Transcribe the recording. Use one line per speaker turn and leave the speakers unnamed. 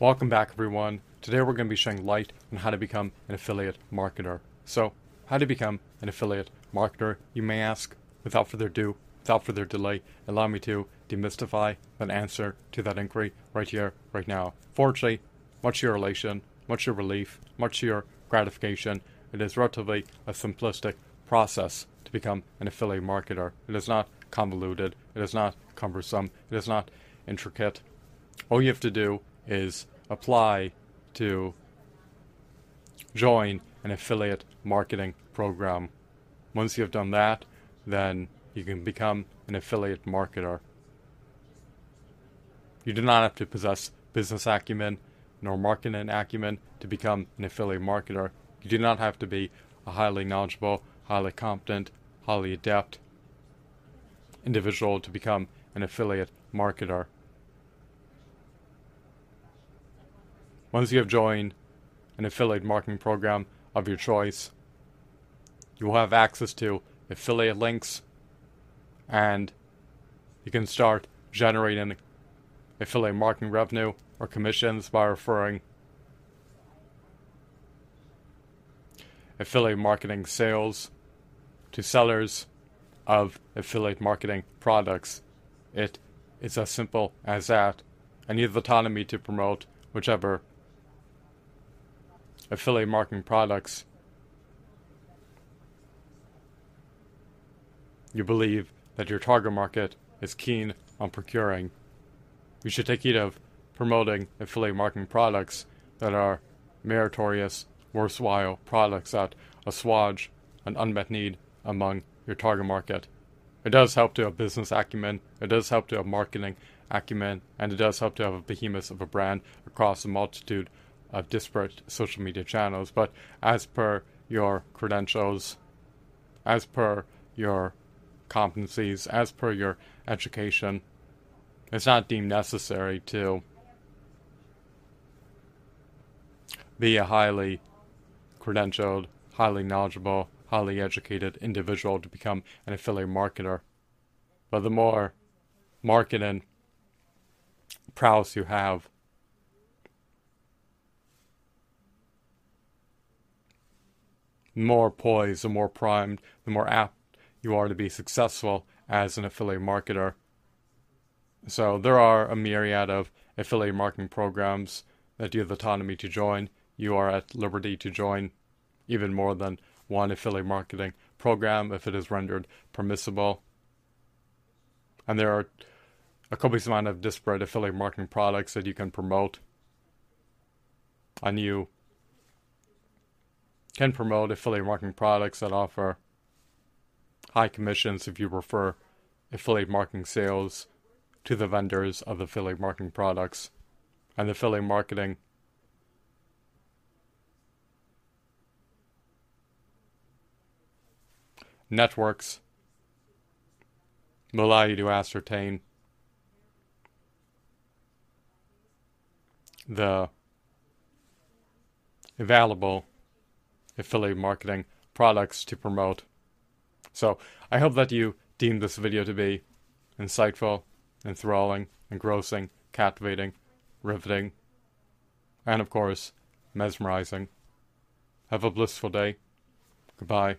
Welcome back everyone. Today we're going to be shedding light on how to become an affiliate marketer. So, how to become an affiliate marketer, you may ask? Without further ado, without further delay, allow me to demystify that answer to that inquiry right here, right now. Fortunately, much to your elation, much to your relief, much to your gratification, it is relatively a simplistic process to become an affiliate marketer. It is not convoluted, it is not cumbersome, it is not intricate. All you have to do is apply to join an affiliate marketing program. Once you have done that, then you can become an affiliate marketer. You do not have to possess business acumen nor marketing acumen to become an affiliate marketer. You do not have to be a highly knowledgeable, highly competent, highly adept individual to become an affiliate marketer. Once you have joined an affiliate marketing program of your choice, you will have access to affiliate links and you can start generating affiliate marketing revenue or commissions by referring affiliate marketing sales to sellers of affiliate marketing products. It is as simple as that, and you have autonomy to promote whichever affiliate marketing products you believe that your target market is keen on procuring. You should take heed of promoting affiliate marketing products that are meritorious, worthwhile products that assuage an unmet need among your target market. It does help to have business acumen, it does help to have marketing acumen, and it does help to have a behemoth of a brand across a multitude of disparate social media channels, but as per your credentials, as per your competencies, as per your education, it's not deemed necessary to be a highly credentialed, highly knowledgeable, highly educated individual to become an affiliate marketer. But the more marketing prowess you have, more poised, the more primed, the more apt you are to be successful as an affiliate marketer. So there are a myriad of affiliate marketing programs that you have autonomy to join. You are at liberty to join even more than one affiliate marketing program if it is rendered permissible. And there are a copious amount of disparate affiliate marketing products that you can promote. And you can promote affiliate marketing products that offer high commissions if you refer affiliate marketing sales to the vendors of affiliate marketing products. And the affiliate marketing networks will allow you to ascertain the available affiliate marketing products to promote. So I hope that you deem this video to be insightful, enthralling, engrossing, captivating, riveting, and of course, mesmerizing. Have a blissful day. Goodbye.